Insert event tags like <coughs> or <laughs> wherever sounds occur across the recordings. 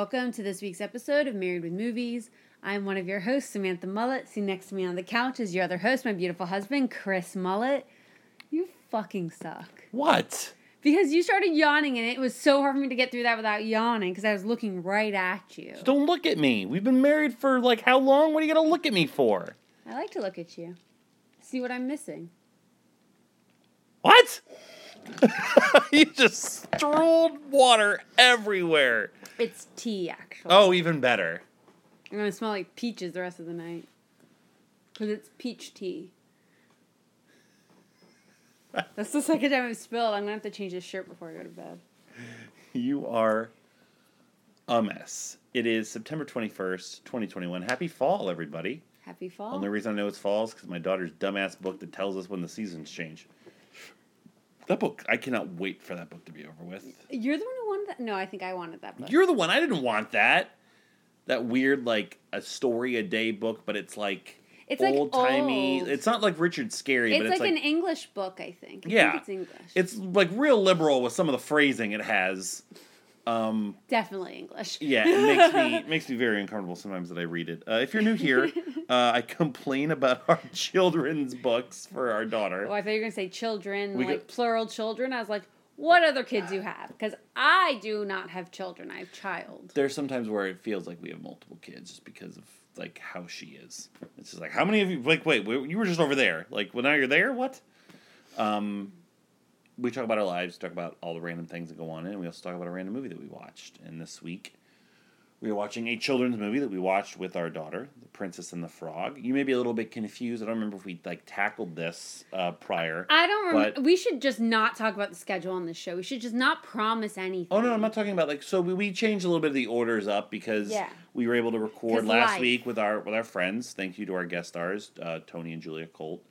Welcome to this week's episode of Married with Movies. I'm one of your hosts, Samantha Mullet. Sitting next to me on the couch is your other host, my beautiful husband, Chris Mullet. You fucking suck. What? Because you started yawning and it was so hard for me to get through that without yawning because I was looking right at you. Don't look at me. We've been married for like how long? What are you gonna look at me for? I like to look at you. See what I'm missing. What? <laughs> you just strolled water everywhere. It's tea, actually. Oh, even better. I'm gonna smell like peaches the rest of the night. Because it's peach tea. That's the second time I've spilled. I'm gonna have to change this shirt before I go to bed. <laughs> You are a mess. It is September 21st, 2021. Happy fall, everybody. Happy fall. Only reason I know it's fall is because my daughter's dumbass book that tells us when the seasons change. That book, I cannot wait for that book to be over with. You're the one who wanted that. No, I think I wanted that book. You're the one. I didn't want that. That weird, like, a story a day book, but it's like It's, like, old timey. old. It's not like Richard Scarry, it's but like, it's like, an English book, I think. I Yeah. think it's English. it's like real liberal with some of the phrasing it has. Um, definitely English. yeah, it makes me it <laughs> makes me very uncomfortable sometimes that I read it. Uh, if you're new here, <laughs> uh, I complain about <laughs> our children's books for our daughter. Oh, I thought you were gonna say children, We like go- plural children. I was like, what other kids do you have? Because I do not have children. I have child. There's sometimes where it feels like we have multiple kids just because of like how she is. It's just like how many of you? Like, wait, wait you were just over there. Like, well, now you're there. What? Um, we talk about our lives, talk about all the random things that go on, and we also talk about a random movie that we watched. And this week, we are watching a children's movie that we watched with our daughter, The Princess and the Frog. You may be a little bit confused. I don't remember if we like tackled this uh, prior. I don't remember. But- we should just not talk about the schedule on this show. We should just not promise anything. Oh no, I'm not talking about like so we, we changed a little bit of the orders up because Yeah. we were able to record 'Cause last life. week with our with our friends. Thank you to our guest stars, uh, Tony and Julia Colt.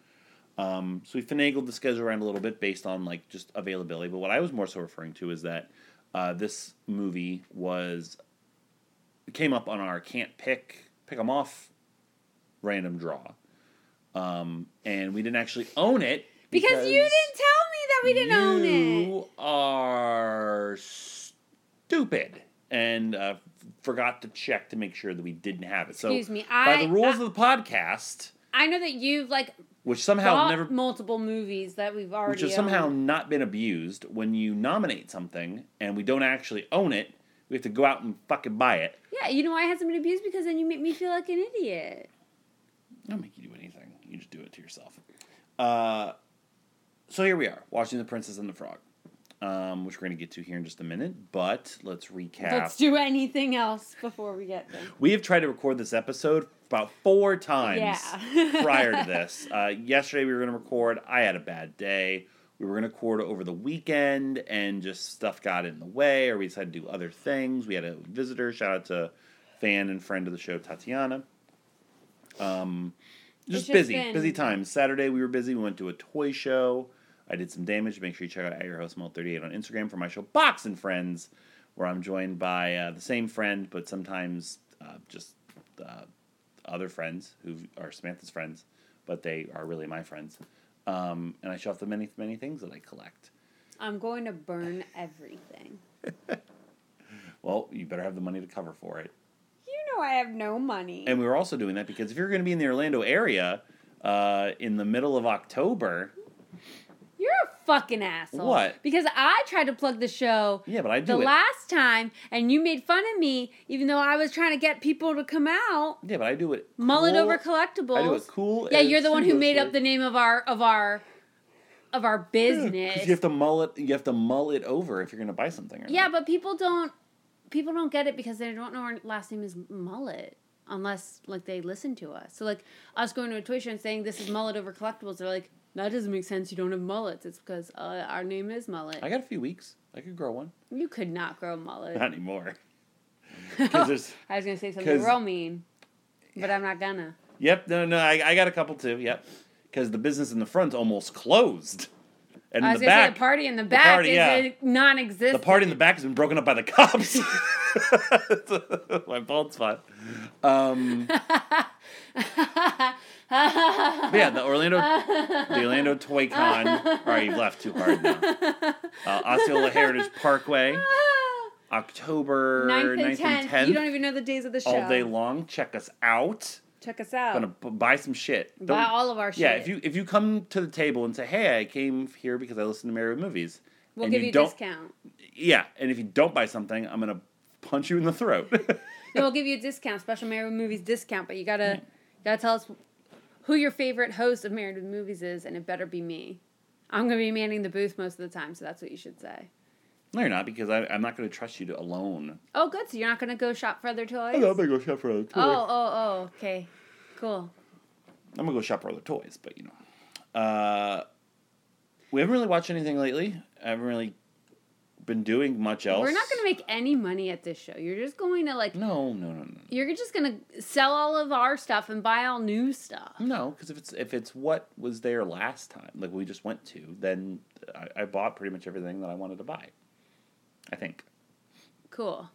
Um, so we finagled the schedule around a little bit based on like just availability. But what I was more so referring to is that uh, this movie was came up on our can't pick pick them off random draw, um, and we didn't actually own it Because you didn't tell me that we didn't own it. you are stupid and uh, forgot to check to make sure that we didn't have it. So, Excuse me, by the rules I- of the podcast, I know that you've like which somehow bought never, multiple movies that we've already which has somehow not been abused, when you nominate something and we don't actually own it, we have to go out and fucking buy it. Yeah, you know why it hasn't been abused? Because then you make me feel like an idiot. I don't make you do anything. You just do it to yourself. Uh, so here we are, watching The Princess and the Frog, um, which we're going to get to here in just a minute. But let's recap. Let's do anything else before we get there. We have tried to record this episode about four times Yeah. <laughs> prior to this. Uh, yesterday we were going to record. I had a bad day. We were going to record over the weekend, and just stuff got in the way, or we decided to do other things. We had a visitor. Shout out to fan and friend of the show, Tatiana. Um, just, just busy, been- busy times. Saturday we were busy. We went to a toy show. I did some damage. Make sure you check out at your host Mel 38 on Instagram for my show Box and Friends, where I'm joined by uh, the same friend, but sometimes uh, just uh, other friends who are Samantha's friends, but they are really my friends. Um, and I show off the many many things that I collect. I'm going to burn everything. <laughs> Well, you better have the money to cover for it. You know I have no money. And we were also doing that because if you're going to be in the Orlando area uh, in the middle of October, You're a fucking asshole. What? Because I tried to plug the show yeah, but I the do it. last time, and you made fun of me, even though I was trying to get people to come out. yeah, but I do it. Mullet cool- over collectibles. I do it cool. Yeah, you're the one who made up the name of our of our of our business. Because you have to mullet. You have to mull it over if you're going to buy something. Or Yeah, not. but people don't people don't get it because they don't know our last name is Mullet unless like they listen to us. So like us going to a toy show and saying this is Mullet over collectibles, they're like that doesn't make sense. You don't have mullets. It's because uh, our name is Mullet. I got a few weeks. I could grow one. you could not grow a mullet. Not anymore. <laughs> Because there's. I was gonna say something 'Cause- real mean, but I'm not gonna. Yep. No. No. I, I got a couple too. Yep. Because the business in the front's almost closed, and I in was the gonna say back, the party in the back party, is yeah. a non-existent. the party in the back has been broken up by the cops. <laughs> <laughs> My bald spot. Um, but yeah, the Orlando, the Orlando Toy Con. All right, you've laughed too hard now. Uh, Osceola <laughs> Heritage Parkway, October 9th 9th, and 10th. 10th. You don't even know the days of the show. all day long. Check us out. Check us out. Gonna b- buy some shit. Buy Don't- all of our shit. Yeah, if you if you come to the table and say, "Hey, I came here because I listen to Married with Movies," we'll and give you you a don't, discount. yeah, and if you don't buy something, I'm gonna punch you in the throat. No, we'll <laughs> give you a discount, special Married with Movies discount, but you gotta gotta tell us who your favorite host of Married with Movies is, and it better be me. I'm gonna be manning the booth most of the time, so that's what you should say. no, you're not because I, I'm not gonna trust you to alone. Oh, good. So you're not gonna go shop for other toys? I'm gonna go shop for other toys. Oh, oh, oh. Okay, cool. I'm gonna go shop for other toys, but you know, uh, we haven't really watched anything lately. I haven't really been doing much else. We're not gonna make any money at this show. You're just going to like. No, no, no, no. You're just gonna sell all of our stuff and buy all new stuff. No, because if it's if it's what was there last time, like we just went to, then I, I bought pretty much everything that I wanted to buy. I think Cool.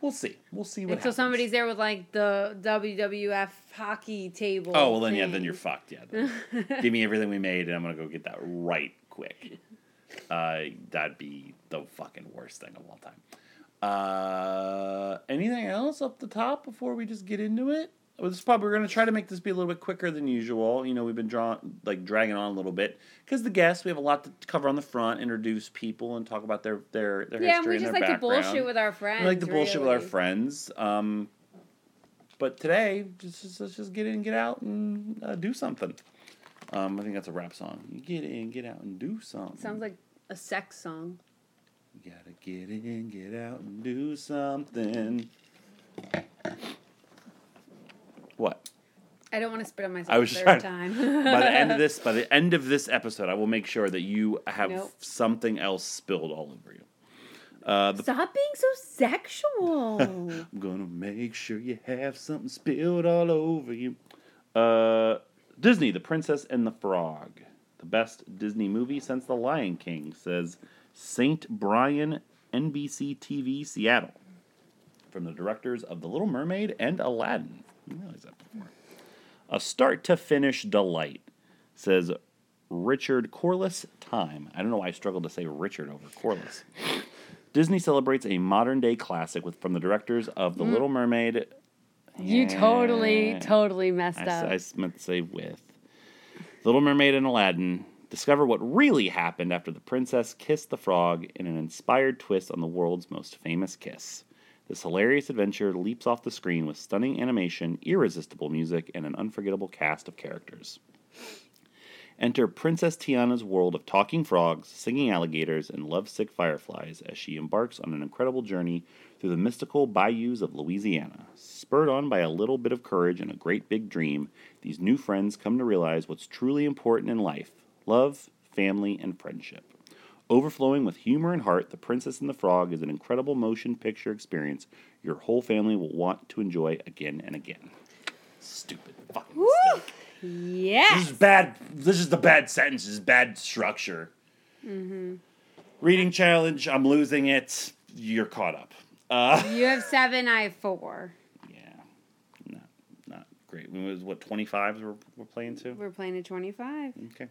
we'll see. We'll see what. And so happens. somebody's there with like the WWF hockey table. Oh well, then yeah, then you're fucked. Yeah, <laughs> give me everything we made, and I'm gonna go get that right quick. Uh, that'd be the fucking worst thing of all time. Uh, anything else up the top before we just get into it? Well, this is probably we're gonna try to make this be a little bit quicker than usual. You know, we've been drawn like dragging on a little bit because the guests we have a lot to cover on the front, introduce people, and talk about their their their Yeah, and history we and just their like to bullshit with our friends. We like to bullshit with our friends. Um, but today, just, just let's just get in, get out, and uh, do something. Um, I think that's a rap song. You get in, get out, and do something. Sounds like a sex song. You gotta get in, get out, and do something. What? I don't want to spit on myself I was third trying- time. by the end of <laughs> this, by the end of this episode, I will make sure that you have Nope. something else spilled all over you. Uh, the Stop being so sexual. <laughs> I'm gonna make sure you have something spilled all over you. Uh, Disney, The Princess and the Frog. The best Disney movie since The Lion King, says St. Brian, NBC TV, Seattle. From the directors of The Little Mermaid and Aladdin. I didn't realize that before. A start to finish delight, says Richard Corliss Time. I don't know why I struggled to say Richard over Corliss. Disney celebrates a modern day classic with from the directors of The mm. Little Mermaid. you totally, Yeah. totally messed I, up. I meant to say with. Little Mermaid and Aladdin discover what really happened after the princess kissed the frog in an inspired twist on the world's most famous kiss. This hilarious adventure leaps off the screen with stunning animation, irresistible music, and an unforgettable cast of characters. Enter Princess Tiana's world of talking frogs, singing alligators, and lovesick fireflies as she embarks on an incredible journey through the mystical bayous of Louisiana. Spurred on by a little bit of courage and a great big dream, these new friends come to realize what's truly important in life love, family, and friendship. Overflowing with humor and heart, The Princess and the Frog is an incredible motion picture experience your whole family will want to enjoy again and again. Stupid fucking mistake. yes. This is bad. This is the bad sentence. This is bad structure. Mm-hmm. Reading challenge. I'm losing it. You're caught up. Uh, You have <laughs> seven, I have four. yeah, not not great. It was what 25s we're we're playing to. We're playing at 25. Okay,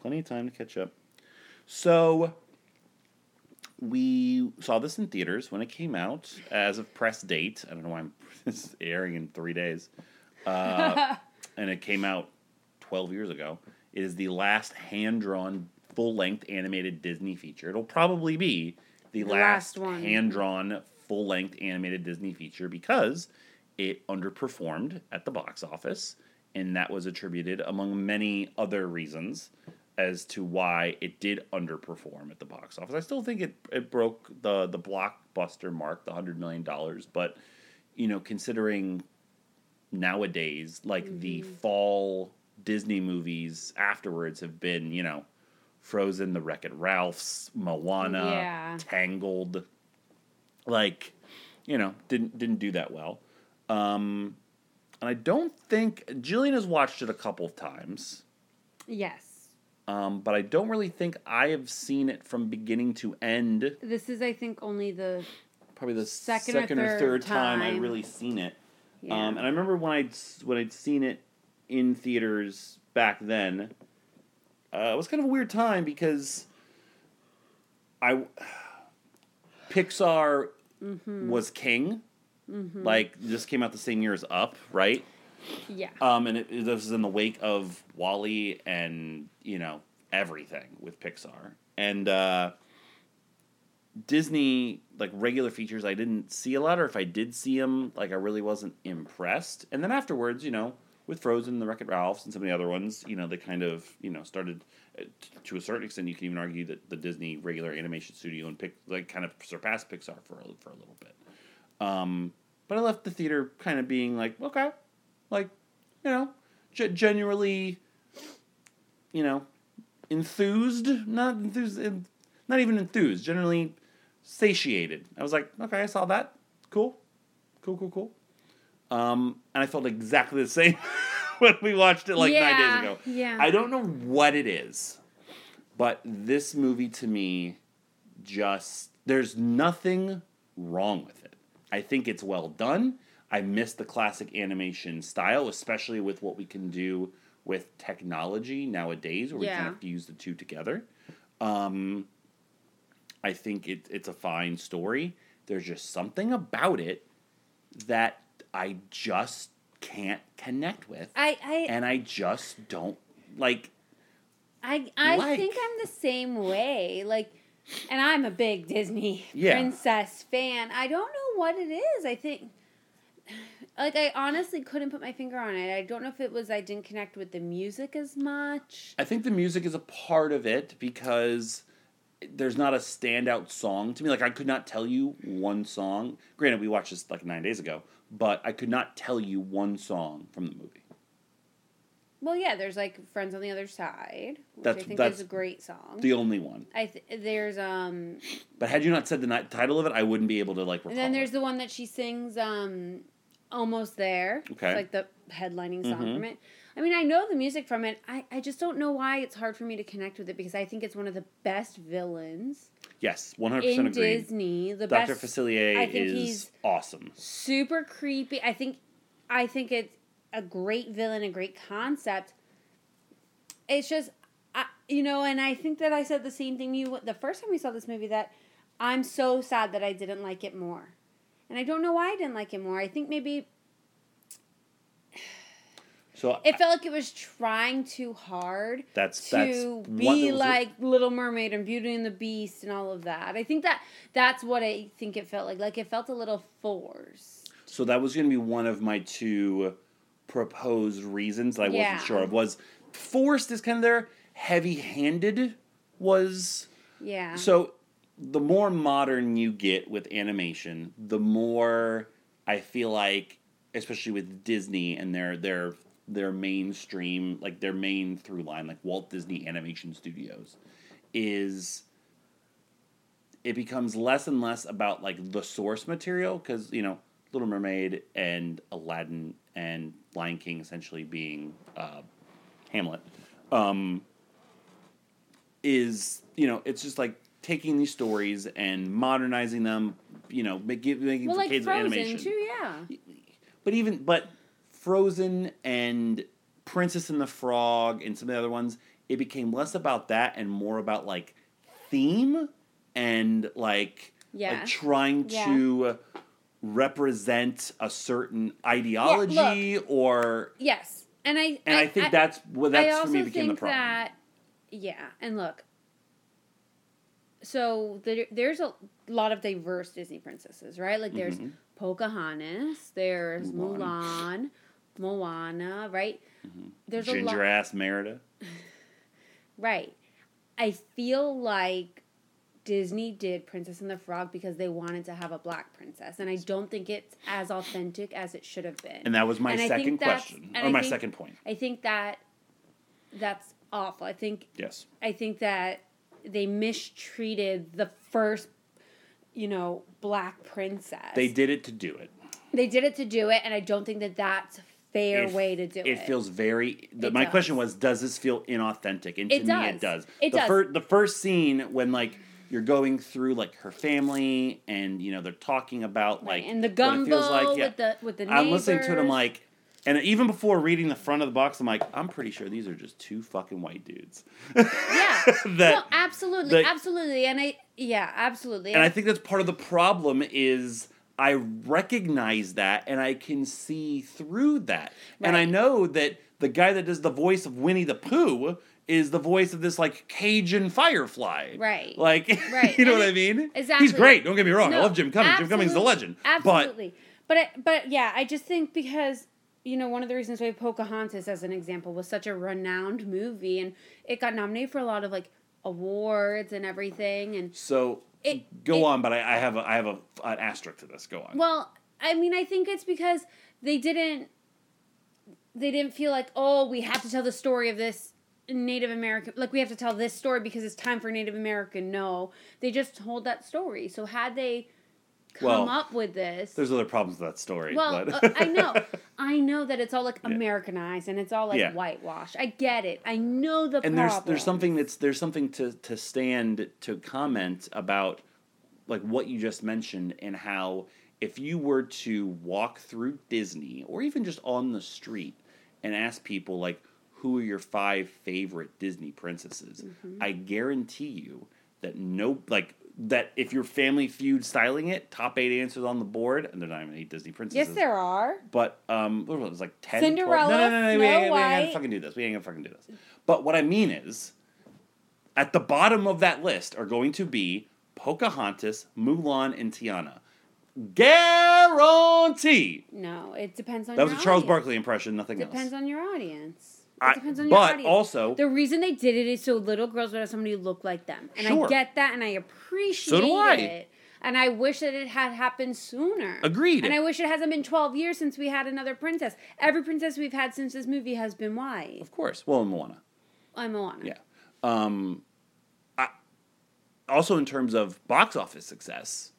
plenty of time to catch up. So we saw this in theaters when it came out as of press date. I don't know why I'm <laughs> airing in three days, uh, <laughs> and it came out twelve years ago. It is the last hand drawn full length animated Disney feature. It'll probably be the, The last, last one. hand drawn full length animated Disney feature because it underperformed at the box office, and that was attributed, among many other reasons, as to why it did underperform at the box office. I still think it it broke the the blockbuster mark, the hundred million dollars. But you know, considering nowadays, like the mm-hmm. fall Disney movies afterwards have been, you know, Frozen, The Wreck It Ralph's, Moana, Yeah. Tangled, like, you know, didn't didn't do that well. Um, and I don't think Jillian has watched it a couple of times. Yes. Um, but I don't really think I have seen it from beginning to end. This is, I think, only the Probably the Second second, or or, third third time, I really seen it. yeah. Um, and I remember when I'd when I'd seen it in theaters back then. Uh, it was kind of a weird time because I <sighs> Pixar Mm-hmm. was king. Like this came out the same year as Up, right? yeah. Um, and it, it was in the wake of WALL-E and you know everything with Pixar and uh, Disney like regular features. I didn't see a lot, or if I did see them, like I really wasn't impressed. And then afterwards, you know, with Frozen, the Wreck-It Ralphs, and some of the other ones, you know, they kind of you know started uh, to a certain extent. You can even argue that the Disney regular animation studio and Pic- like kind of surpassed Pixar for a, for a little bit. Um, but I left the theater kind of being like, okay, like, you know, ge- genuinely, you know, enthused, not enthused, not even enthused, generally satiated. I was like, okay, I saw that. Cool. Cool, cool, cool. Um, and I felt exactly the same <laughs> when we watched it like nine days ago. yeah. I don't know what it is, but this movie to me just, there's nothing wrong with it. I think it's well done. I miss the classic animation style, especially with what we can do with technology nowadays, where we Yeah. kind of fuse the two together. Um, I think it, it's a fine story. There's just something about it that I just can't connect with, I, I, and I just don't like. I, I like. think I'm the same way. Like, and I'm a big Disney Yeah. princess fan. I don't know what it is. I think, like, I honestly couldn't put my finger on it. I don't know if it was I didn't connect with the music as much. I think the music is a part of it because there's not a standout song to me. Like I could not tell you one song. Granted, we watched this like nine days ago, but I could not tell you one song from the movie. Well, yeah, there's like Friends on the Other Side, which That's- I think that's is a great song. The only one. I th- there's um, But had you not said the ni- title of it, I wouldn't be able to like and then there's it. the one that she sings um, almost there. Okay. It's like the headlining song Mhm. from it. I mean, I know the music from it. I, I just don't know why it's hard for me to connect with it because I think it's one of the best villains yes, one hundred in percent agreed. Disney. The Doctor Facilier I think is he's- awesome. super creepy. I think I think it's a great villain, a great concept. It's just I, you know, and I think that I said the same thing you the first time we saw this movie that I'm so sad that I didn't like it more. And I don't know why I didn't like it more. I think maybe So it felt like it was trying too hard That's- to that's be like Little Mermaid and Beauty and the Beast and all of that. I think that that's what I think it felt like. Like it felt a little forced. So that was going to be one of my two proposed reasons that I Yeah. wasn't sure of. Was forced is kind of there. Heavy-handed was Yeah. so. The more modern you get with animation, the more I feel like, especially with Disney and their their their mainstream, like their main through line, like Walt Disney Animation Studios, is it becomes less and less about like the source material because you know Little Mermaid and Aladdin and Lion King essentially being uh, Hamlet um, is you know it's just like taking these stories and modernizing them you know making making well, for like kids Frozen animation too. Yeah. but even but Frozen and Princess and the Frog and some of the other ones, it became less about that and more about like theme and like Yeah. like trying Yeah. to represent a certain ideology or Yes, and I and I, think that's what that's I for me became the problem. that yeah, and look, so there, there's a lot of diverse Disney princesses, right? Like there's Mhm. Pocahontas, there's Mulan. Mulan, Moana, right? Mm-hmm. There's a Ginger lot. ass Merida. <laughs> Right. I feel like Disney did Princess and the Frog because they wanted to have a black princess, and I don't think it's as authentic as it should have been. And that was my And second question, or I my think- second point. I think that that's awful. I think Yes. I think that they mistreated the first, you know, black princess. They did it to do it. They did it to do it, and I don't think that that's a fair It- way to do it. It feels very. The, It my does. question was, does this feel inauthentic? And to It me, it does. does. It the does. Fir- the first scene when like you're going through like her family, and you know they're talking about like and the gumbo feels like. Yeah. with the with the. I'm listening to it. I'm like, and even before reading the front of the box, I'm like, I'm pretty sure these are just two fucking white dudes. yeah, <laughs> that no, absolutely, that- absolutely, and I yeah, absolutely, and I think that's part of the problem is I recognize that and I can see through that. And I know that the guy that does the voice of Winnie the Pooh is the voice of this like Cajun firefly. Right. Like <laughs> Right. you know And what I mean? exactly. He's great, don't get me wrong. I love Jim Cummings. Jim Cummings is the absolute- legend. But Absolutely. But I, but yeah, I just think because you know one of the reasons why Pocahontas, as an example, was such a renowned movie and it got nominated for a lot of like awards and everything. And so It- go it- on, but I, I have a I have a an asterisk to this. Go on. well, I mean, I think it's because they didn't they didn't feel like oh we have to tell the story of this Native American like we have to tell this story because it's time for Native American. No, they just told that story. So had they come Well, up with this, There's other problems with that story. Well, but uh, <laughs> I know, I know that it's all like Americanized and it's all like Yeah. whitewash. I get it. I know the and there's there's something that's there's something to to stand to comment about like what you just mentioned and how if you were to walk through Disney or even just on the street and ask people like who are your five favorite Disney princesses Mm-hmm. I guarantee you that no like that if your family feud styling it top 8 answers on the board and they're not even eight Disney princesses Yes, there are. but um, what was it? Like 10, 12 Cinderella, No, no, no, no. we Snow ain't, we ain't gonna White. fucking do this. We ain't gonna fucking do this. But what I mean is, at the bottom of that list are going to be Pocahontas, Mulan, and Tiana. Guarantee. No, it depends on. That was a Charles audience. Barkley impression. Nothing else. Depends else. on your audience. It I- depends on your but audience. also- the reason they did it is so little girls would have somebody who looked like them, and Sure. I get that, and I appreciate I. it. And I wish that it had happened sooner. Agreed. And I wish it hasn't been 12 years since we had another princess. Every princess we've had since this movie has been white. Of course. Well, Moana. I'm Moana. Yeah. Um, I, also, in terms of box office success,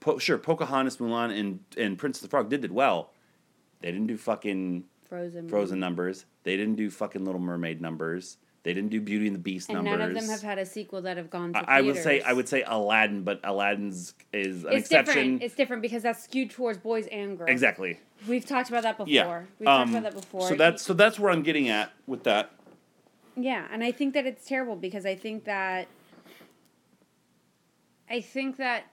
po- sure, Pocahontas, Mulan, and and Prince of the Frog did did well. They didn't do fucking Frozen. Frozen numbers. They didn't do fucking Little Mermaid numbers. They didn't do Beauty and the Beast And numbers. none of them have had a sequel that have gone to I, I would say. I would say Aladdin, but Aladdin's is an It's exception. different. It's different because that's skewed towards boys and girls. exactly. We've talked about that before. Yeah. We've Um, talked about that before. So that's so that's where I'm getting at with that. yeah, and I think that it's terrible because I think that I think that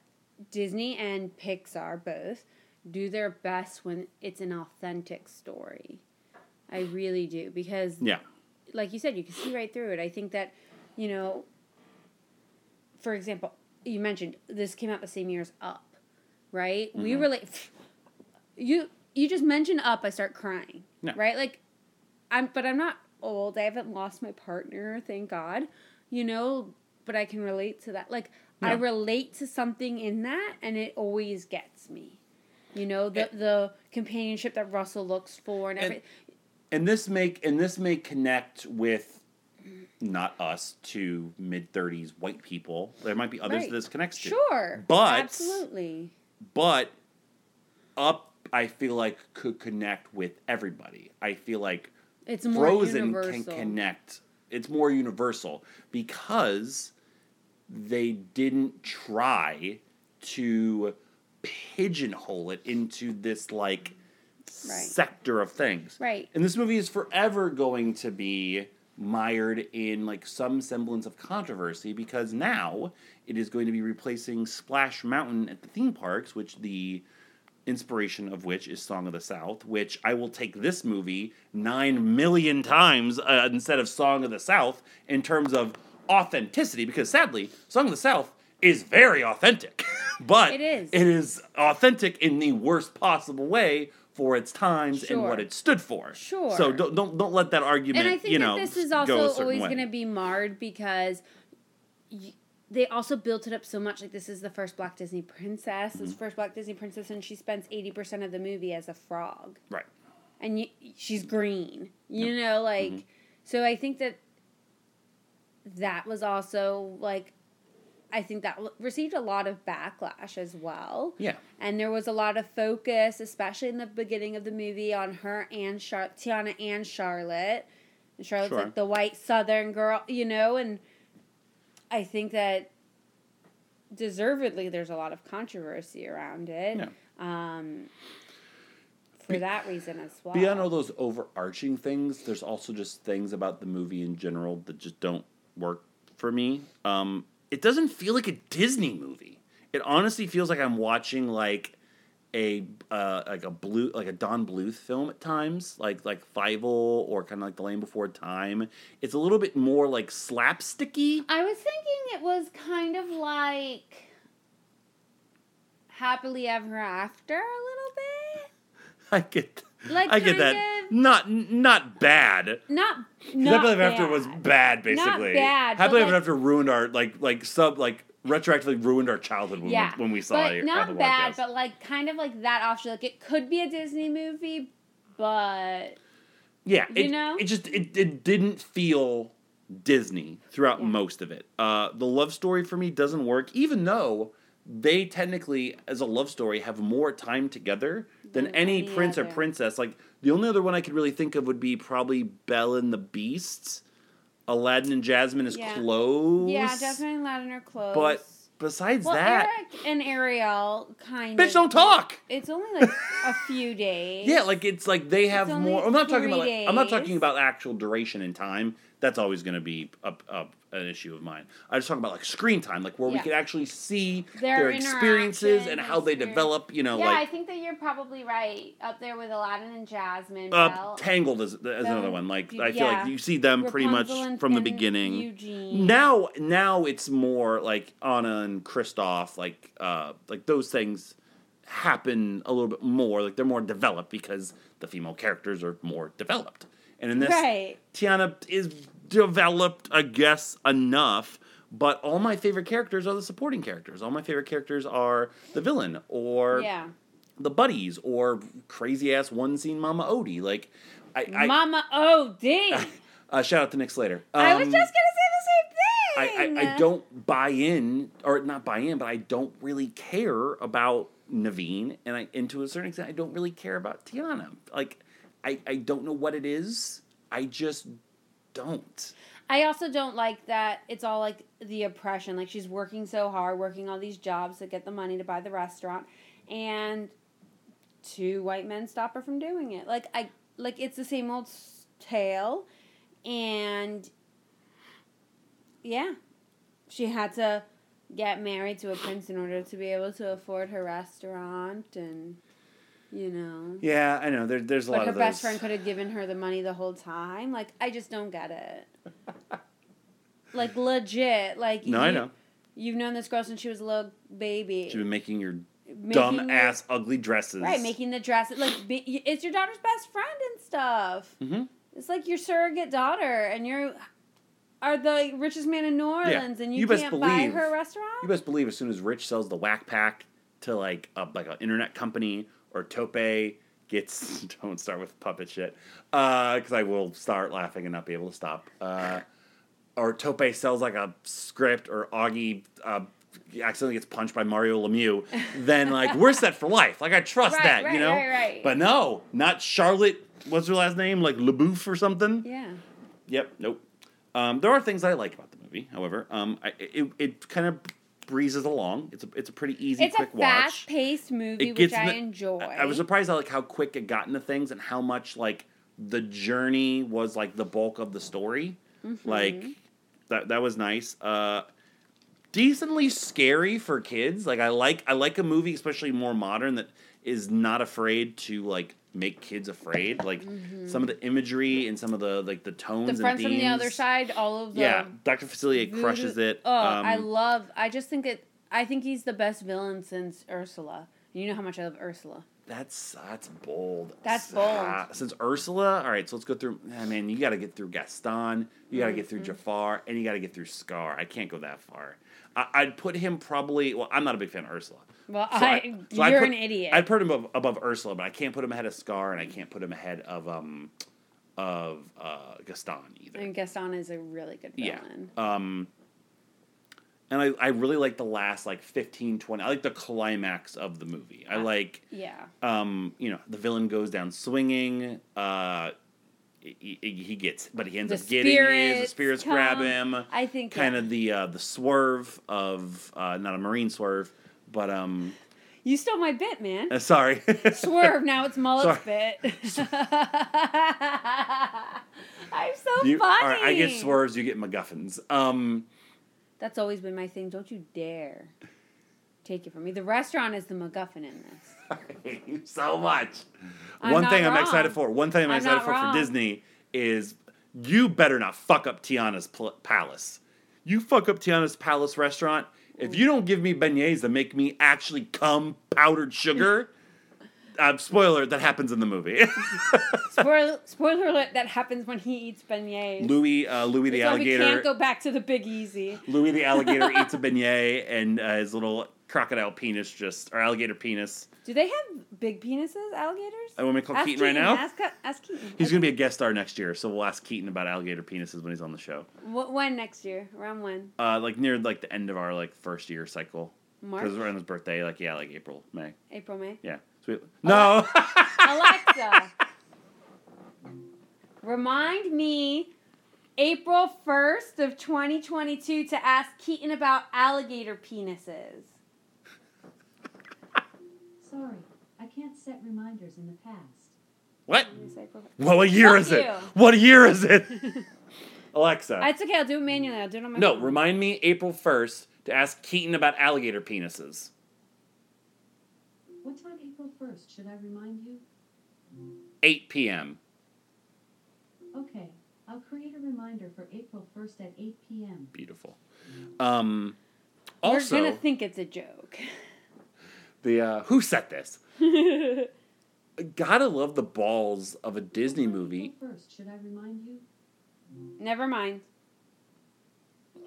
Disney and Pixar both do their best when it's an authentic story. I really do because Yeah. like you said, you can see right through it. I think that, you know, for example, you mentioned this came out the same year as Up, right? Mm-hmm. We were like, <sniffs> you you just mentioned Up, I start crying, Yeah. right? Like, I'm but I'm not old. I haven't lost my partner, thank God, you know. But I can relate to that. Like, I relate to something in that, and it always gets me. You know the the companionship that Russell looks for And- everything. And this make and this may connect with not us to mid thirties white people. There might be others Right. this connects to. Sure. But- absolutely. But up I feel like could connect with everybody. I feel like It's more Frozen universal. can connect. It's more universal because they didn't try to pigeonhole it into this like Right. sector of things. Right. And this movie is forever going to be mired in like some semblance of controversy because now it is going to be replacing Splash Mountain at the theme parks, which the inspiration of which is Song of the South, which I will take this movie nine million times uh, instead of Song of the South in terms of authenticity, because sadly, Song of the South is very authentic, <laughs> but It is. it is authentic in the worst possible way for its times and what it stood for. Sure. So don't don't don't let that argument. and I think you that know, this is also always going to be marred because y- they also built it up so much. Like this is the first Black Disney princess. Mm-hmm. This is the first Black Disney princess, and she spends eighty percent of the movie as a frog, right. and y she's green. You know, like Mm-hmm. so. I think that that was also like. I think that received a lot of backlash as well. Yeah. And there was a lot of focus, especially in the beginning of the movie, on her and Char- Tiana and Charlotte. And Charlotte's Sure. like the white Southern girl, you know, and I think that deservedly there's a lot of controversy around it. Yeah. Um, for that reason as well. Beyond all those overarching things, there's also just things about the movie in general that just don't work for me. Um, it doesn't feel like a Disney movie. It honestly feels like I'm watching like a uh, like a blue like a Don Bluth film at times, like like Fievel or kind of like The Land Before Time. It's a little bit more like slapsticky. I was thinking it was kind of like happily ever after a little bit. <laughs> I get Like I get that. of- Not not bad. Not not Happily Ever After was bad, basically. Not bad, Happily Ever like- After ruined our like like sub like retroactively ruined our childhood when, yeah, we, when we saw but it. not bad, podcast. but like kind of like that offshoot. Like it could be a Disney movie, but yeah, you it, know? it just it, it didn't feel Disney throughout Yeah. most of it. Uh, the love story for me doesn't work, even though they technically, as a love story, have more time together than Than any any prince or princess. Like the only other one I could really think of would be probably Belle and the Beast. Aladdin and Jasmine is Yeah. close. yeah, definitely Aladdin are close. But besides well, that, Eric and Ariel kind of bitch, of don't talk. It's only like a few <laughs> days. Yeah, like it's like they have more. I'm not talking about. Like, I'm not talking about actual duration and time. That's always going to be a, an issue of mine. I just talking about like screen time, like where we Yeah. could actually see Their their, experiences and how they develop. You know, yeah, I think that you're probably right up there with Aladdin and Jasmine. uh, Belle. Tangled is, is another one. Like I feel yeah. like you see them pretty much Rapunzel from the beginning. Eugene. Now, now it's more like Anna and Kristoff, like uh, like those things happen a little bit more. Like they're more developed because the female characters are more developed. And in this, Right. Tiana is developed, I guess, enough. But all my favorite characters are the supporting characters. All my favorite characters are the villain or Yeah. the buddies or crazy ass one scene Mama Odie. Like, I, I Mama Odie. <laughs> uh, shout out to Nick Slater. I was Um, just gonna say the same I, thing. I don't buy in, or not buy in, but I don't really care about Naveen, and I, and to a certain extent, I don't really care about Tiana. Like, I, I don't know what it is. I just don't. I also don't like that it's all like the oppression. Like she's working so hard, working all these jobs to get the money to buy the restaurant, and two white men stop her from doing it. Like I like it's the same old tale, and yeah, she had to get married to a prince in order to be able to afford her restaurant, and you know. Yeah, I know. There, there's a But lot of. But her best friend could have given her the money the whole time. Like, I just don't get it. <laughs> like, legit. Like, No, I you- know. You've known this girl since she was a little baby. She's been making your Making dumb your- ass ugly dresses. Right, making the dress. Like, be, it's your daughter's best friend and stuff. Mm-hmm. It's like your surrogate daughter, and you're are the richest man in New Orleans, and you, You can't buy believe- her a restaurant. You best believe as soon as Rich sells the whack pack to like a like an internet company or Tope gets <laughs> don't start with puppet shit because I will start laughing and not be able to stop. Uh, or Tope sells like a script or Augie uh, accidentally gets punched by Mario Lemieux, then like we're set for life. Like I trust Right, that, right, you know. right. But no, not Charlotte. What's her last name? Like LeBouf or something. yeah. Yep. Nope. Um, there are things I like about the movie. However, um, I, it it kind of breezes along. It's a it's a pretty easy, It's a quick watch. fast-paced movie, It which I the- enjoy. I, I was surprised at like how quick it got into things and how much like the journey was like the bulk of the story. Mm-hmm. Like that that was nice. Uh, decently scary for kids. Like I like I like a movie, especially more modern, that is not afraid to like make kids afraid. Like some of the imagery and some of the like the tones. Mm-hmm. the friends and from the other side, all of the Yeah, Dr. Facilier crushes it. Oh, Um, I love. I just think it. I think he's the best villain since Ursula. You know how much I love Ursula. That's that's bold. That's Ah, bold. Since Ursula, all right. So let's go through. I mean, you got to get through Gaston. You got to get through Mm-hmm. Jafar, and you got to get through Scar. I can't go that far. I, I'd put him probably. Well, I'm not a big fan of Ursula. Well, So I, I'd you're put- an idiot. I'd put him above, above Ursula, but I can't put him ahead of Scar, and I can't put him ahead of um, of uh, Gaston either. and Gaston is a really good Yeah. villain. Um, and I, I really like the last like 15, 20. I like the climax of the movie. I Ah. like, Yeah. um, you know, the villain goes down swinging. Uh, he, he gets, but he ends The up getting his. The spirits spirits grab him. I think kind yeah. of the uh, the swerve of uh, not a marine swerve, but um, You stole my bit, man. uh, sorry, <laughs> Swerve. Now it's mullet's Sorry. bit. <laughs> I'm so You- funny. right, I get swerves, you get MacGuffins. Um, That's always been my thing. Don't you dare take it from me. The restaurant is the MacGuffin in this. <laughs> I hate you so much. I'm One thing I'm excited for. One thing I'm, I'm excited for wrong. for Disney is you better not fuck up Tiana's pl- palace. You fuck up Tiana's palace restaurant. If you don't give me beignets that make me actually cum powdered sugar, uh, spoiler that happens in the movie. <laughs> Spoiler, spoiler alert, that happens when he eats beignets. Louis, uh, Louis the why we alligator. can't go back to the Big Easy. Louis the alligator <laughs> eats a beignet, and uh, his little crocodile penis just or alligator penis. Do they have big penises, alligators? I want me to call Ask Keaton right now. Ask, ask Keaton. He's gonna be a guest star next year, so we'll ask Keaton about alligator penises when he's on the show. Wh- when next year? Around when? Uh, like near like the end of our like first year cycle. March? Because on his birthday, like yeah, like April, May. April, May? Yeah. So we, no. Alexa, remind me April 1st of 2022 to ask Keaton about alligator penises. Sorry, I can't set reminders in the past. what? It's April- Well, what year Fuck is it? you. What year is it? <laughs> Alexa. It's okay, I'll do it manually. I'll do it on my no, phone. remind me April first to ask Keaton about alligator penises. What time April 1st should I remind you? 8 p.m. Okay, I'll create a reminder for April 1st at 8 p.m. Beautiful. Um. We're Also, gonna think it's a joke. the uh, who set this? <laughs> Gotta love the balls of a Disney movie. April 1st, should I remind you? Never mind.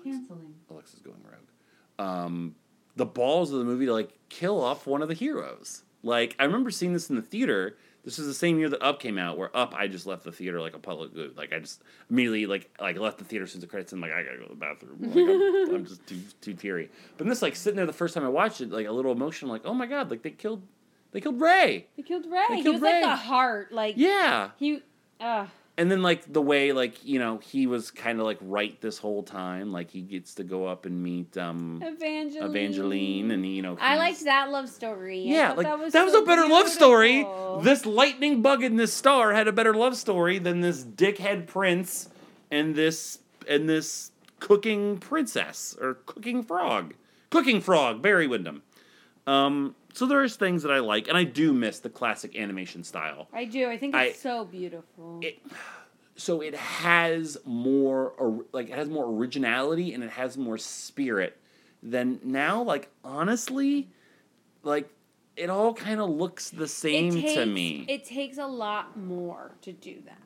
Canceling. Alexa's going rogue. Um, the balls of the movie to like kill off one of the heroes. Like I remember seeing this in the theater. This was the same year that Up came out. Where Up, I just left the theater like a public good. Like I just immediately like like left the theater since the credits. and like I gotta go to the bathroom. Like, I'm, <laughs> I'm just too too teary. But in this like sitting there the first time I watched it, like a little emotional. Like oh my god, like they killed they killed Ray. He killed Ray. They he killed was like Ray. the heart. Like Yeah. he. Uh, and then like the way like you know he was kind of like right this whole time like he gets to go up and meet um Evangeline. evangeline and you know I liked that love story. Yeah like that was, that was so a better love story this lightning bug in this star had a better love story than this dickhead prince and this and this cooking princess or cooking frog cooking frog barry wyndham um so there's things that i like and i do miss the classic animation style I do. I think I- it's so beautiful. it so it has more or- like it has more originality and it has more spirit than now like honestly like it all kind of looks the same takes, to me It takes a lot more to do that.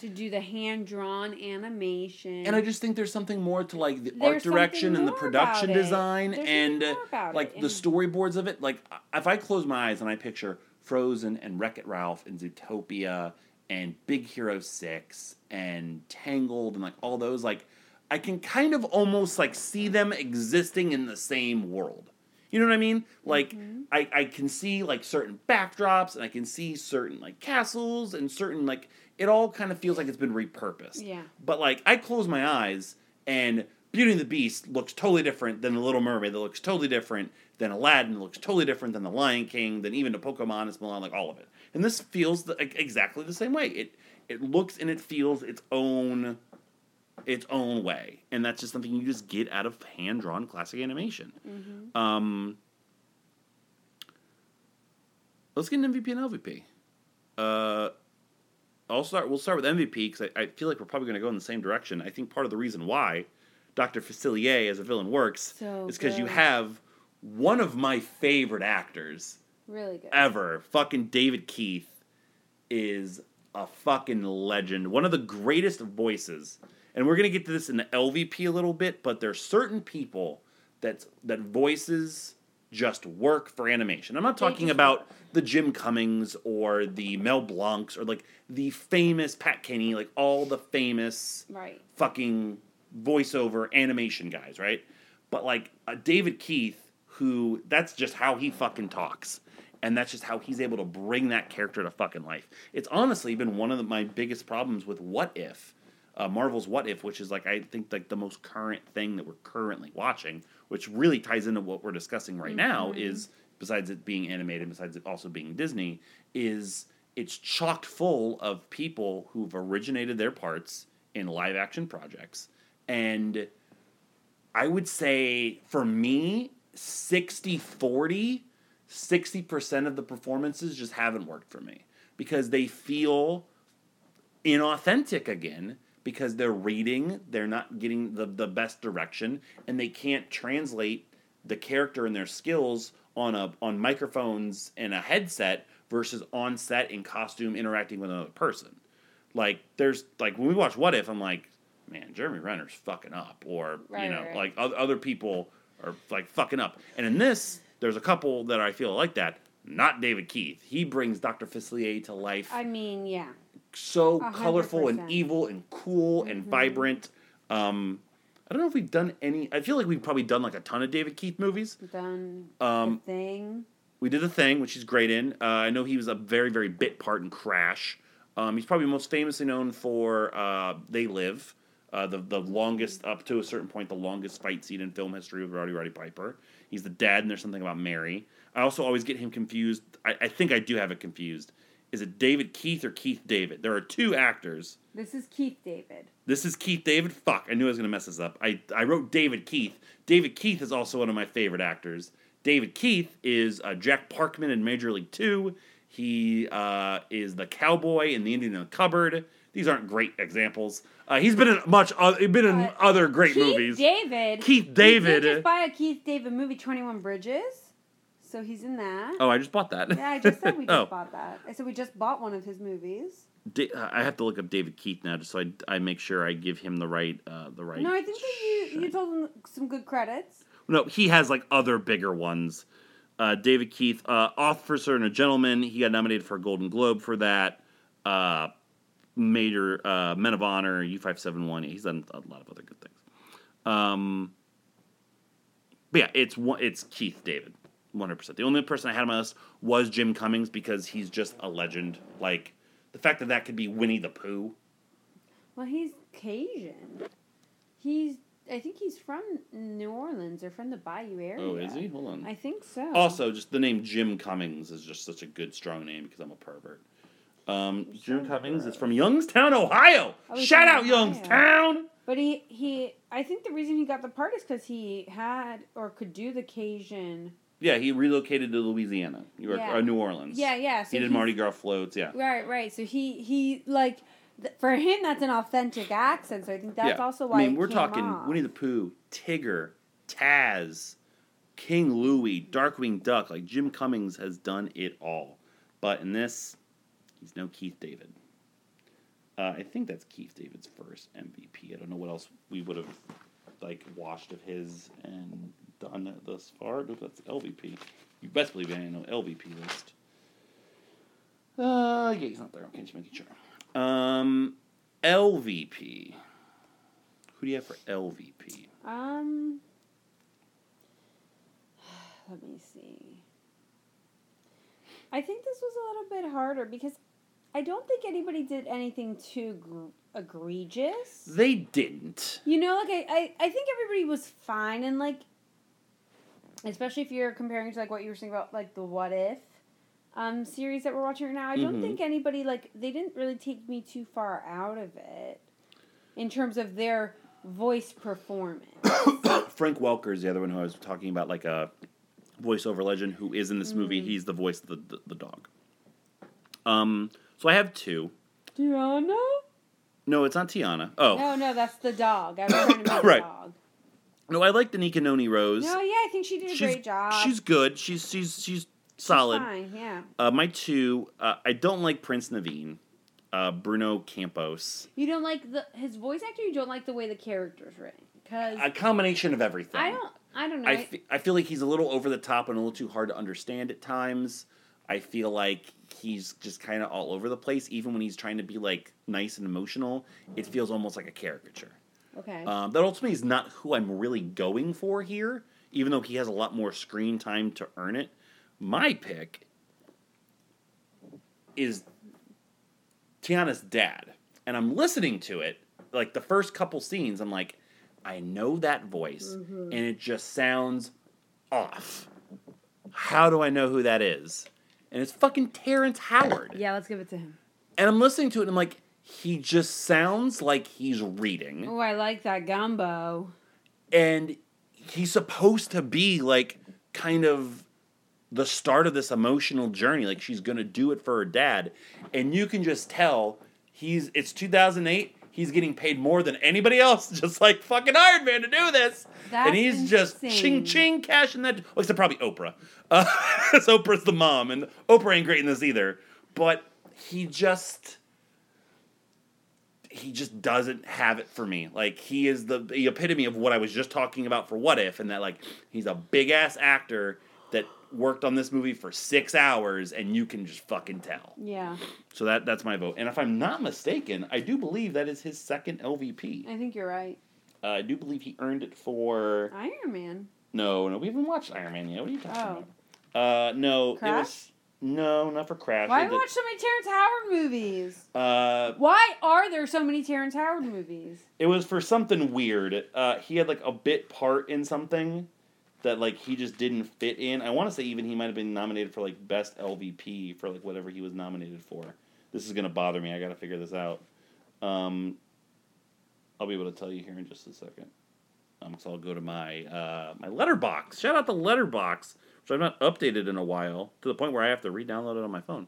To do the hand drawn animation. and i just think there's something more to like the There's art direction and the production design and uh, like it, the storyboards of it like if i close my eyes and i picture frozen and wreck it ralph and zootopia and big hero 6 and tangled and like all those like i can kind of almost like see them existing in the same world you know what i mean like Mm-hmm. I, I can see like certain backdrops and i can see certain like castles and certain like it all kind of feels like it's been repurposed Yeah. but like I close my eyes and Beauty and the Beast looks totally different than the Little Mermaid. That looks totally different than Aladdin. That looks totally different than the Lion King. Than even the Pokemon. It's Mulan. Like all of it. And this feels the, like, exactly the same way. It it looks and it feels its own its own way, and that's just something you just get out of hand drawn classic animation. Um, let's get an MVP and LVP. Uh, I'll start. We'll start with MVP because I, I feel like we're probably going to go in the same direction. I think part of the reason why Doctor Facilier as a villain works So is because you have one of my favorite actors Really good. ever. Fucking David Keith is a fucking legend. One of the greatest voices. And we're gonna get to this in the LVP a little bit, but there's certain people that that voices just work for animation. I'm not talking about the Jim Cummings or the Mel Blancs or like the famous Pat Kenny, like all the famous Right. fucking voiceover animation guys, right? But like uh, David Keith, who that's just how he fucking talks. And that's just how he's able to bring that character to fucking life. It's honestly been one of the, my biggest problems with What If, uh, Marvel's What If, which is like I think like the most current thing that we're currently watching, which really ties into what we're discussing right now. Is besides it being animated, besides it also being Disney, is it's chocked full of people who've originated their parts in live action projects. And I would say for me, 60 40, 60% of the performances just haven't worked for me because they feel inauthentic again because they're reading, they're not getting the, the best direction, and they can't translate the character and their skills on a on microphones and a headset versus on set in costume interacting with another person. Like there's like when we watch What If, I'm like, man, Jeremy Renner's fucking up, or Right, you know, right, like oth- other people are like fucking up. And in this, there's a couple that I feel like that. Not David Keith. He brings Dr. Facilier to life I mean, yeah. So A hundred colorful and evil and cool and vibrant. Um, I don't know if we've done any. I feel like we've probably done like a ton of David Keith movies. Done Um, the thing. We did the thing, which he's great in. Uh, I know he was a very very bit part in Crash. Um, he's probably most famously known for uh, They Live, uh, the the longest up to a certain point, the longest fight scene in film history with Roddy Roddy Piper. He's the dad, and there's something about Mary. I also always get him confused. I, I think I do have it confused. Is it David Keith or Keith David? There are two actors. This is Keith David. This is Keith David. Fuck, I knew I was gonna mess this up. I, I wrote David Keith. David Keith is also one of my favorite actors. David Keith is uh, Jack Parkman in Major League Two. He uh, is the cowboy in The Indian in the Cupboard. These aren't great examples. Uh, he's been in much. He's been in other great movies. Keith movies. David. Keith David. did just buy a Keith David movie, Twenty One Bridges. So he's in that. oh, I just bought that. Yeah, I just said we <laughs> just oh, bought that. I said we just bought one of his movies. Da- uh, I have to look up David Keith now, just so I, I make sure I give him the right uh, the right. No, I think that you you told him some good credits. No, he has like other bigger ones. Uh, David Keith, uh, Officer and a Gentleman, he got nominated for a Golden Globe for that. Uh, Major uh, Men of Honor, U five seven one. He's done a lot of other good things. Um, but yeah, it's one. It's Keith David, one hundred percent. The only person I had on my list was Jim Cummings because he's just a legend. Like the fact that that could be Winnie the Pooh. Well, he's Cajun. He's I think he's from New Orleans or from the Bayou area. Oh, is he? Hold on. I think so. Also, just the name Jim Cummings is just such a good, strong name because I'm a pervert. Um, Jim Cummings is from Youngstown, Ohio. Oh, Shout out Ohio. Youngstown. But he he I think the reason he got the part is because he had or could do the Cajun. Yeah, he relocated to Louisiana, New, York, Yeah. uh, New Orleans. Yeah, yeah. So he did Mardi Gras floats. Yeah, Right, right. So he he like th- for him that's an authentic accent. So I think that's yeah. also why. I mean, we're talking off. Winnie the Pooh, Tigger, Taz, King Louie, Darkwing Duck. Like Jim Cummings has done it all, but in this, he's no Keith David. Uh, I think that's Keith David's first MVP. I don't know what else we would have like watched of his and done thus far. No, that's LVP. You best believe I didn't know LVP list. Uh, yeah, he's not there. Okay, just making sure. Um, LVP. Who do you have for LVP? Um, <sighs> let me see. I think this was a little bit harder because I don't think anybody did anything too gr- egregious. They didn't. You know, like I, I, I think everybody was fine and like, especially if you're comparing to like what you were saying about like the What If um series that we're watching right now. I don't Mhm. think anybody like they didn't really take me too far out of it in terms of their voice performance. <coughs> Frank Welker is the other one who I was talking about, like a voiceover legend who is in this movie. He's the voice of the, the, the dog. Um, so I have two. Tiana? No, it's not Tiana. Oh, No, no, that's the dog. I was trying to make the Right. dog. No, I like the Anika Noni Rose. No, yeah, I think she did a she's great job. she's good. She's she's she's solid. Fine, yeah. Uh, my two, uh, I don't like Prince Naveen, uh, Bruno Campos. You don't like the his voice actor. You don't like the way the character's written because A combination of everything. I don't. I don't know. I, I feel like he's a little over the top and a little too hard to understand at times. I feel like he's just kind of all over the place. Even when he's trying to be like nice and emotional, it feels almost like a caricature. Okay. Um, that ultimately is not who I'm really going for here, even though he has a lot more screen time to earn it. My pick is Tiana's dad. And I'm listening to it, like the first couple scenes, I'm like, I know that voice, and it just sounds off. How do I know who that is? And it's fucking Terrence Howard. yeah, let's give it to him. And I'm listening to it, and I'm like, he just sounds like he's reading. Oh, I like that gumbo. and he's supposed to be like kind of the start of this emotional journey like she's gonna do it for her dad. And you can just tell he's it's 2008 he's getting paid more than anybody else <laughs> just like fucking iron man to do this. That's and he's just ching ching cashing that well, except probably oprah. Uh, <laughs> oprah's the mom and oprah ain't great in this either. But he just he just doesn't have it for me. Like he is the, the epitome of what I was just talking about for What If, and that like he's a big ass actor that worked on this movie for six hours, and you can just fucking tell. Yeah, So that that's my vote. And if I'm not mistaken, I do believe that is his second LVP. I think you're right. Uh, I do believe he earned it for Iron Man. no, no, we haven't watched Iron Man yet. What are you talking Oh. about? Uh, no, it Crash? was no, not for Crash. Why They did- watch so many Terrence Howard movies? Uh, Why are there so many Terrence Howard movies? It was for something weird. Uh, he had like a bit part in something that like he just didn't fit in. I want to say even he might have been nominated for like best LVP for like whatever he was nominated for. This is gonna bother me. I gotta figure this out. Um, I'll be able to tell you here in just a second. Um, so I'll go to my uh, my Letterboxd. Shout out the Letterboxd, which I've not updated in a while to the point where I have to re-download it on my phone.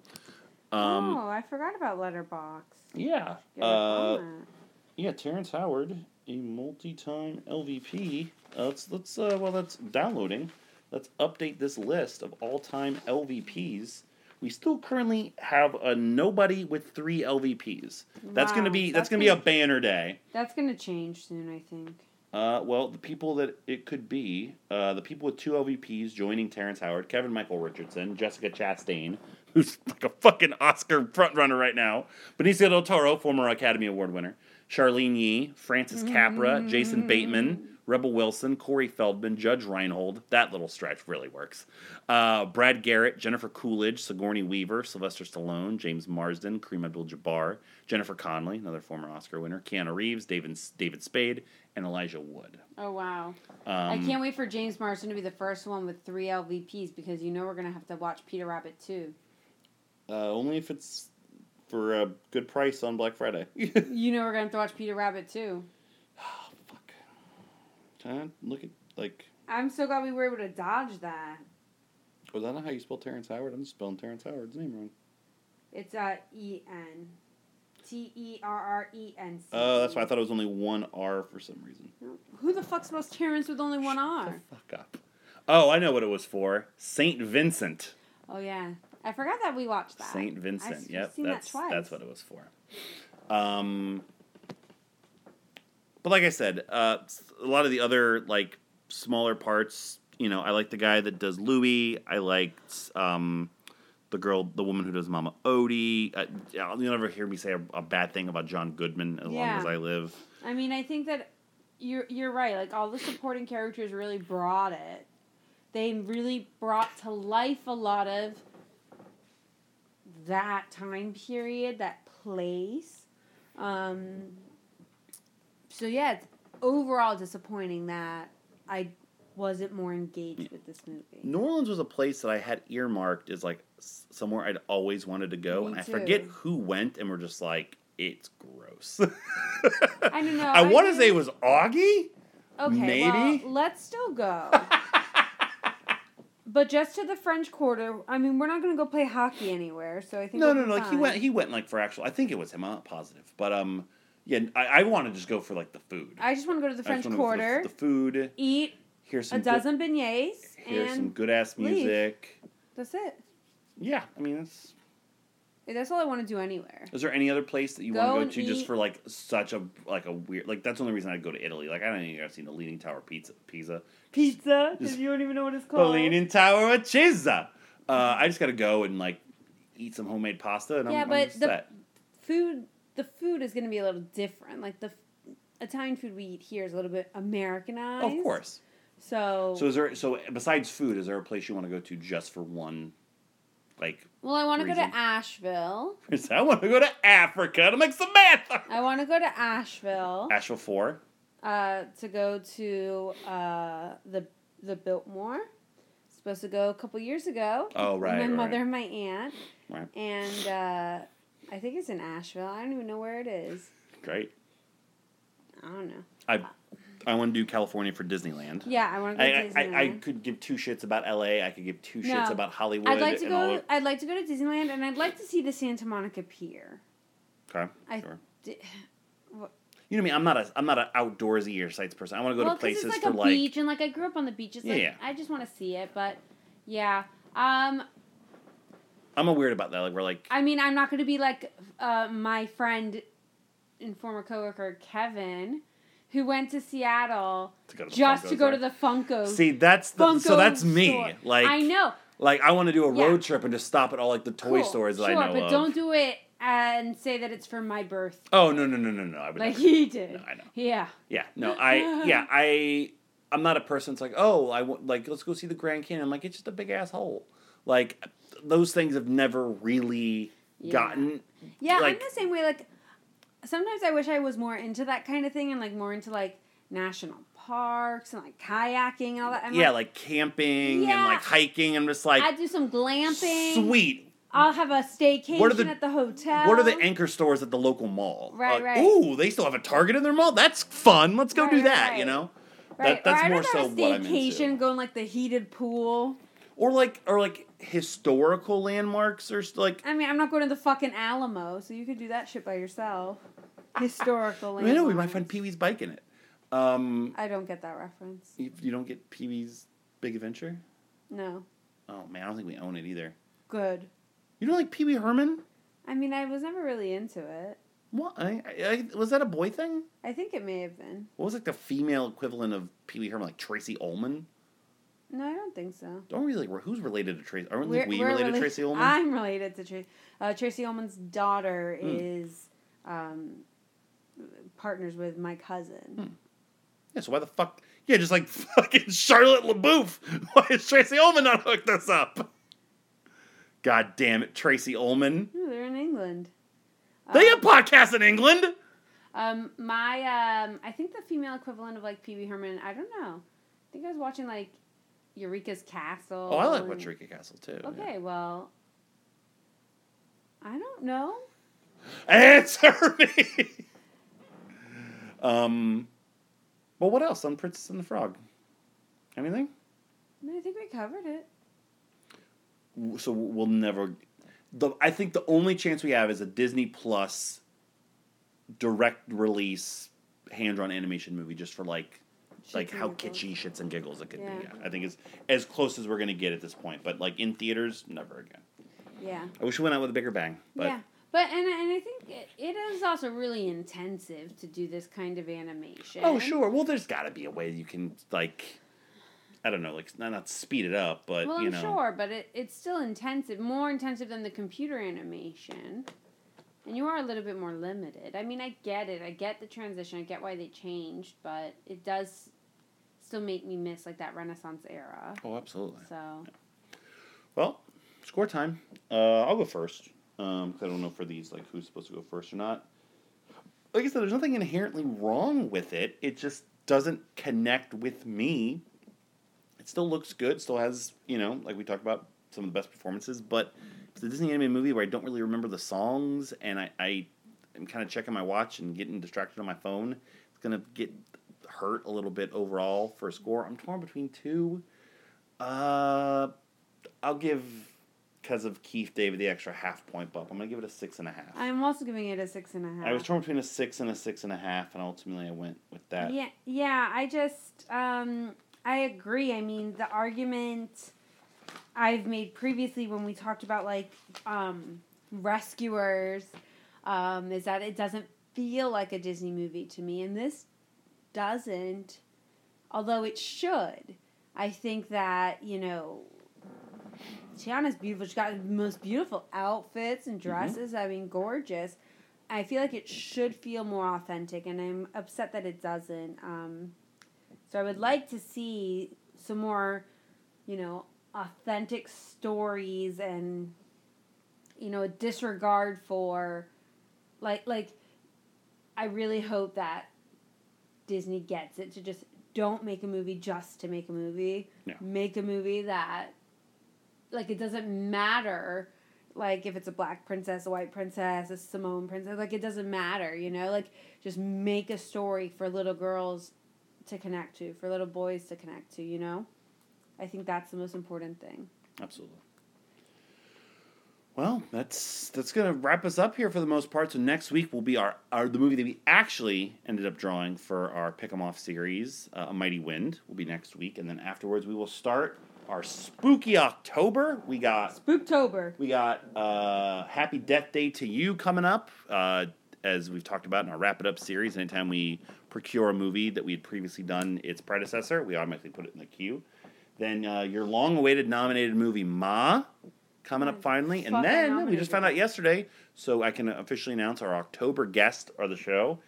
Um, oh, I forgot about Letterboxd. yeah. Uh, yeah, Terrence Howard, a multi-time LVP. Uh, let's let's uh, while that's downloading, let's update this list of all-time LVPs. We still currently have a nobody with three LVPs. That's Wow, gonna be that's, that's gonna be a banner day. That's gonna change soon, I think. Uh, well, the people that it could be, uh, the people with two LVPs joining Terrence Howard, Kevin Michael Richardson, Jessica Chastain, <laughs> who's like a fucking Oscar frontrunner right now, Benicio del Toro, former Academy Award winner, Charlyne Yi, Francis Capra, Jason Bateman, Rebel Wilson, Corey Feldman, Judge Reinhold. That little stretch really works. Uh, Brad Garrett, Jennifer Coolidge, Sigourney Weaver, Sylvester Stallone, James Marsden, Kareem Abdul-Jabbar, Jennifer Connelly, another former Oscar winner, Keanu Reeves, David David Spade, and Elijah Wood. Oh wow! Um, I can't wait for James Marsden to be the first one with three LVPs because you know we're gonna have to watch Peter Rabbit too. Uh, only if it's for a good price on Black Friday. <laughs> You know we're gonna have to watch Peter Rabbit too. Fuck. Trying to look at like. I'm so glad we were able to dodge that. Was that not how you spell Terrence Howard? I'm just spelling Terrence Howard's name wrong. It's uh E N T E R R E N C. Oh, that's why I thought it was only one R for some reason. Who the fuck spells Terrence with only one Shut R? the fuck up. Oh, I know what it was for. Saint Vincent. Oh yeah, I forgot that we watched that. Saint Vincent. I've yep, seen that that's twice. that's what it was for. Um, but like I said, uh, a lot of the other like smaller parts. You know, I like the guy that does Louis. I liked um, the girl, the woman who does Mama Odie. Uh, you'll never hear me say a, a bad thing about John Goodman as long as I live. I mean, I think that you're you're right. Like all the supporting characters really brought it. They really brought to life a lot of that time period, that place. Um, so yeah, it's overall disappointing that I wasn't more engaged with this movie. New Orleans was a place that I had earmarked as like somewhere I'd always wanted to go, Me and I too. forget who went, and we're just like, it's gross. <laughs> I don't know. I, I want to say it was Augie. Okay, Maybe? well, let's still go. <laughs> but just to the French Quarter. I mean, we're not going to go play hockey anywhere, so I think No, we'll no, be no. Like he went, he went like for actual. I think it was him. I'm not positive, but um, yeah. I, I want to just go for like the food. I just want to go to the I just French go for Quarter, The, the food. eat Here's a some dozen beignets, Good, here's some good ass leave. music. That's it. Yeah, I mean, it's. That's all I want to do anywhere. Is there any other place that you Go want to go to just eat- for like such a like a weird like that's the only reason I'd go to Italy. Like I don't even I've seen the Leaning Tower Pizza Pisa. Pizza, Just- you don't even know what it's called? The called. Leaning Tower of Pisa. Uh, I just gotta go and like eat some homemade pasta and Yeah, I'm, but I'm the- set. food the food is going to be a little different. Like the f- Italian food we eat here is a little bit Americanized. Of course. So, So is there so besides food, is there a place you want to go to just for one like well, I want to go to Asheville. <laughs> I want to go to Africa to make some math. I want to go to Asheville Asheville four. uh, to go to uh, the the Biltmore. Supposed to go a couple years ago. Oh right. My right. mother and my aunt, Right. and uh, I think it's in Asheville. I don't even know where it is. Great. I don't know. I I want to do California for Disneyland. Yeah, I want to go I, to I, Disneyland. I, I could give two shits about LA. I could give two shits No. about Hollywood. I'd like to go. of- I'd like to go to Disneyland, and I'd like to see the Santa Monica Pier. Okay. I sure. You know me. I'm not a I'm not an outdoorsy or sights person. I want to go well, to places it's like for a like beach, and like I grew up on the beaches. It's Yeah, like yeah. I just want to see it, but yeah. Um, I'm a weird about that. Like we're like I mean, I'm not going to be like uh, my friend and former coworker Kevin, who went to Seattle to to the just to go to the Funko. See, that's the so that's me. store. Like I know, like I want to do a Yeah. road trip and just stop at all like the toy Cool, stores that sure, I know but of. don't do it and say that it's for my birth, oh no no no no no! I would like never. he did. No, I know. Yeah. Yeah, no, I yeah <laughs> I I'm not a person. that's like oh I want like let's go see the Grand Canyon. I'm like it's just a big asshole. Like those things have never really Yeah. gotten. Yeah, like, I'm the same way. Like sometimes I wish I was more into that kind of thing and like more into like national parks and like kayaking and all that. I'm yeah, like, like camping and like hiking. I'm just like I'd do some glamping. sweet. I'll have a staycation What are the- at the hotel. What are the anchor stores at the local mall? Right, Like, right. Ooh, they still have a Target in their mall. That's fun. Let's go Right, do right, that. right. You know, right? that, that's or more so what I'm staycation, into. go in like the heated pool. Or like, or like historical landmarks, or like. I mean, I'm not going to the fucking Alamo, so you could do that shit by yourself. Historical. <laughs> I know we might find Pee Wee's bike in it. Um, I don't get that reference. you, you don't get Pee Wee's Big Adventure. No. Oh man, I don't think we own it either. Good. You don't like Pee Wee Herman? I mean, I was never really into it. What? I, I- was that a boy thing? I think it may have been. What was like the female equivalent of Pee Wee Herman, like Tracey Ullman? No, I don't think so. Don't really. Who's related to Tracy? Aren't We're- we we're related to Tracey Ullman? I'm related to Tracy. Uh, Tracey Ullman's daughter Hmm. is um, partners with my cousin. Hmm. Yeah, so why the fuck? Yeah, just like <laughs> fucking Charlotte LaBouffe. <laughs> Why is Tracey Ullman not hooked us up? God damn it, Tracey Ullman. Ooh, they're in England. They Um, have podcasts in England. Um, my um, I think the female equivalent of like Pee Wee Herman. I don't know. I think I was watching like Eureka's Castle. Oh, I like and- Watrika Castle too. yeah. Okay, well, I don't know. Answer <laughs> me. um, well, what else on Princess and the Frog? Anything? I think we covered it. So we'll never. The I think the only chance we have is a Disney Plus direct release hand drawn animation movie, just for like Shits and how kitschy shits and giggles it could Yeah. be. Yeah, I think it's as close as we're gonna get at this point. But like in theaters, never again. Yeah. I wish we went out with a bigger bang. But yeah. But and and I think it, it is also really intensive to do this kind of animation. oh sure, well there's got to be a way you can like. I don't know, like not, not speed it up, but well, you I'm know, sure, but it, it's still intensive, more intensive than the computer animation. And you are a little bit more limited. I mean, I get it. I get the transition. I get why they changed, but it does still make me miss like that Renaissance era. Oh, absolutely. So Well, score time. Uh, I'll go first because I don't know for these like who's supposed to go first or not. Like I said, there's nothing inherently wrong with it. It just doesn't connect with me. It still looks good. Still has you know like we talked about some of the best performances, but it's a Disney animated movie where I don't really remember the songs and I, I am kind of checking my watch and getting distracted on my phone. It's gonna get hurt a little bit overall for a score. I'm torn between two. Uh, I'll give because of Keith David the extra half point bump. I'm gonna give it a six and a half. I'm also giving it a six and a half. I was torn between a six and a six and a half, and ultimately I went with that. Yeah, yeah. I just, um, I agree. I mean, the argument I've made previously when we talked about like um, rescuers, um, is that it doesn't feel like a Disney movie to me, and this doesn't. Although it should, I think that you know. Tiana's beautiful. She's got the most beautiful outfits and dresses. I mean, gorgeous. I feel like it should feel more authentic, and I'm upset that it doesn't. Um, so I would like to see some more, you know, authentic stories and, you know, a disregard for, like, like, I really hope that Disney gets it to just don't make a movie just to make a movie. Yeah. Make a movie that, like, it doesn't matter like if it's a black princess, a white princess, a Samoan princess, like it doesn't matter, you know? Like just make a story for little girls to connect to, for little boys to connect to, you know? I think that's the most important thing. Absolutely. Well, that's that's gonna wrap us up here for the most part. So next week will be our, our the movie that we actually ended up drawing for our pick 'em off series. Uh, a Mighty Wind will be next week, and then afterwards we will start our spooky October. We got Spooktober. we got uh, Happy Death Day to You coming up. Uh, as we've talked about in our Wrap It Up series, anytime we procure a movie that we had previously done its predecessor, we automatically put it in the queue. Then uh, your long awaited nominated movie, Ma, coming up finally. And then we just found out yesterday, so I can officially announce our October guest of the show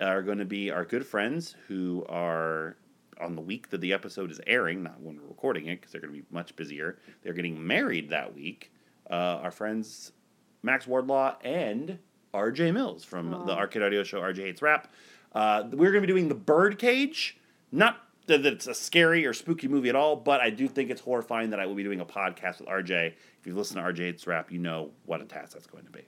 are going to be our good friends who are on the week that the episode is airing, not when we're recording it, because they're going to be much busier. They're getting married that week. Uh, our friends Max Wardlaw and RJ Mills from the Arcade Audio Show RJ Hates Rap. Uh, we're going to be doing The Birdcage. Not that it's a scary or spooky movie at all, but I do think it's horrifying that I will be doing a podcast with RJ. If you've listened to RJ Hates Rap, you know what a task that's going to be.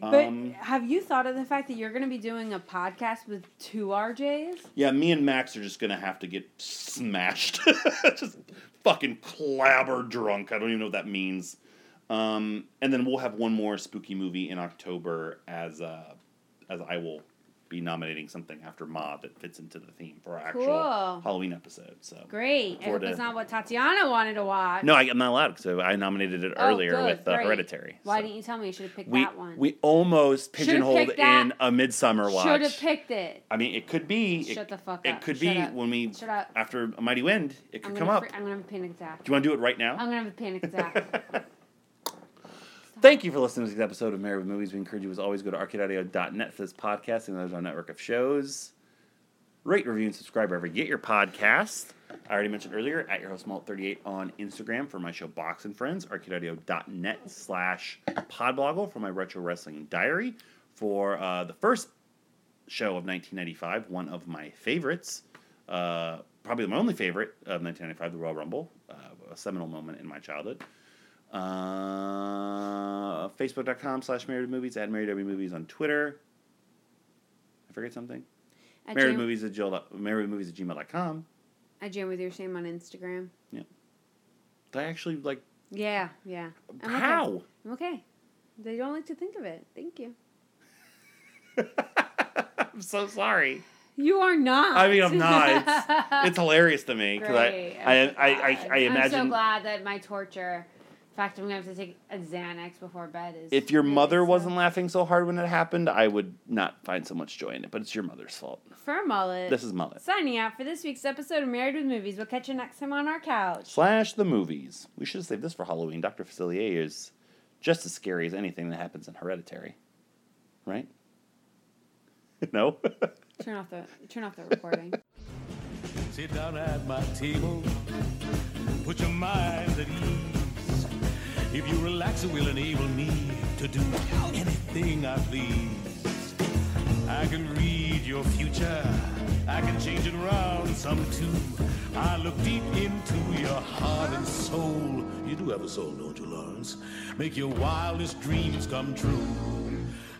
But Um, have you thought of the fact that you're going to be doing a podcast with two RJs? Yeah, me and Max are just gonna have to get smashed, <laughs> just fucking clabber drunk. I don't even know what that means. Um, and then we'll have one more spooky movie in October as uh, as I will be nominating something after Ma that fits into the theme for our actual Cool. Halloween episode. So Great. I hope it's not what Tatiana wanted to watch. no, I, I'm not allowed because I nominated it Oh, earlier good, with uh, great. Hereditary. Why so. didn't you tell me? You should have picked we that one. we almost Should've pigeonholed picked that. in a Midsummer watch. Should have picked it. I mean, it could be. Shut it, the fuck It up. could Shut be up. when we Shut up. after a mighty wind. It could I'm come gonna up. fr- I'm gonna have a panic attack. Do you want to do it right now? I'm gonna have a panic attack. <laughs> Thank you for listening to this episode of Married with Movies. We encourage you as always go to arcadeaudio.net for this podcast and there's our network of shows. Rate, review, and subscribe wherever you get your podcast. I already mentioned earlier at your host Malt38 on Instagram for my show Box and Friends, arcadeaudio.net slash podbloggle for my retro wrestling diary. For uh, the first show of 1995, one of my favorites, uh, probably my only favorite of 1995, the Royal Rumble, uh, a seminal moment in my childhood. Uh, Facebook.com slash Married Movies, at Married W Movies on Twitter. I forget something. I Married jam, Movies at Jill, Married Movies at gmail.com. I jam with your shame on Instagram. Did I actually like Yeah, yeah. I'm okay. how? I'm okay. They don't like to think of it. Thank you. <laughs> I'm so sorry. You are not. I mean, I'm not. It's, <laughs> it's hilarious to me because. I, I, I, I. I I'm so glad that my torture. In fact, I'm gonna have to take a Xanax before bed. Is if your really mother so- wasn't laughing so hard when it happened, I would not find so much joy in it. But it's your mother's fault. for mullet. This is Mullet. signing out for this week's episode of Married with Movies. We'll catch you next time on our couch. Slash the movies. We should have saved this for Halloween. Dr. Facilier is just as scary as anything that happens in Hereditary. Right? <laughs> no? <laughs> Turn off the turn off the recording. Sit down at my table. Put your mind at ease. If you relax, it will enable me to do anything I please. I can read your future. I can change it around some too. I look deep into your heart and soul. You do have a soul, don't you, Lawrence? Make your wildest dreams come true.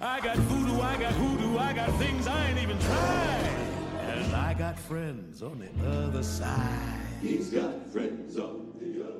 I got voodoo, I got hoodoo, I got things I ain't even tried. And I got friends on the other side. He's got friends on the other side.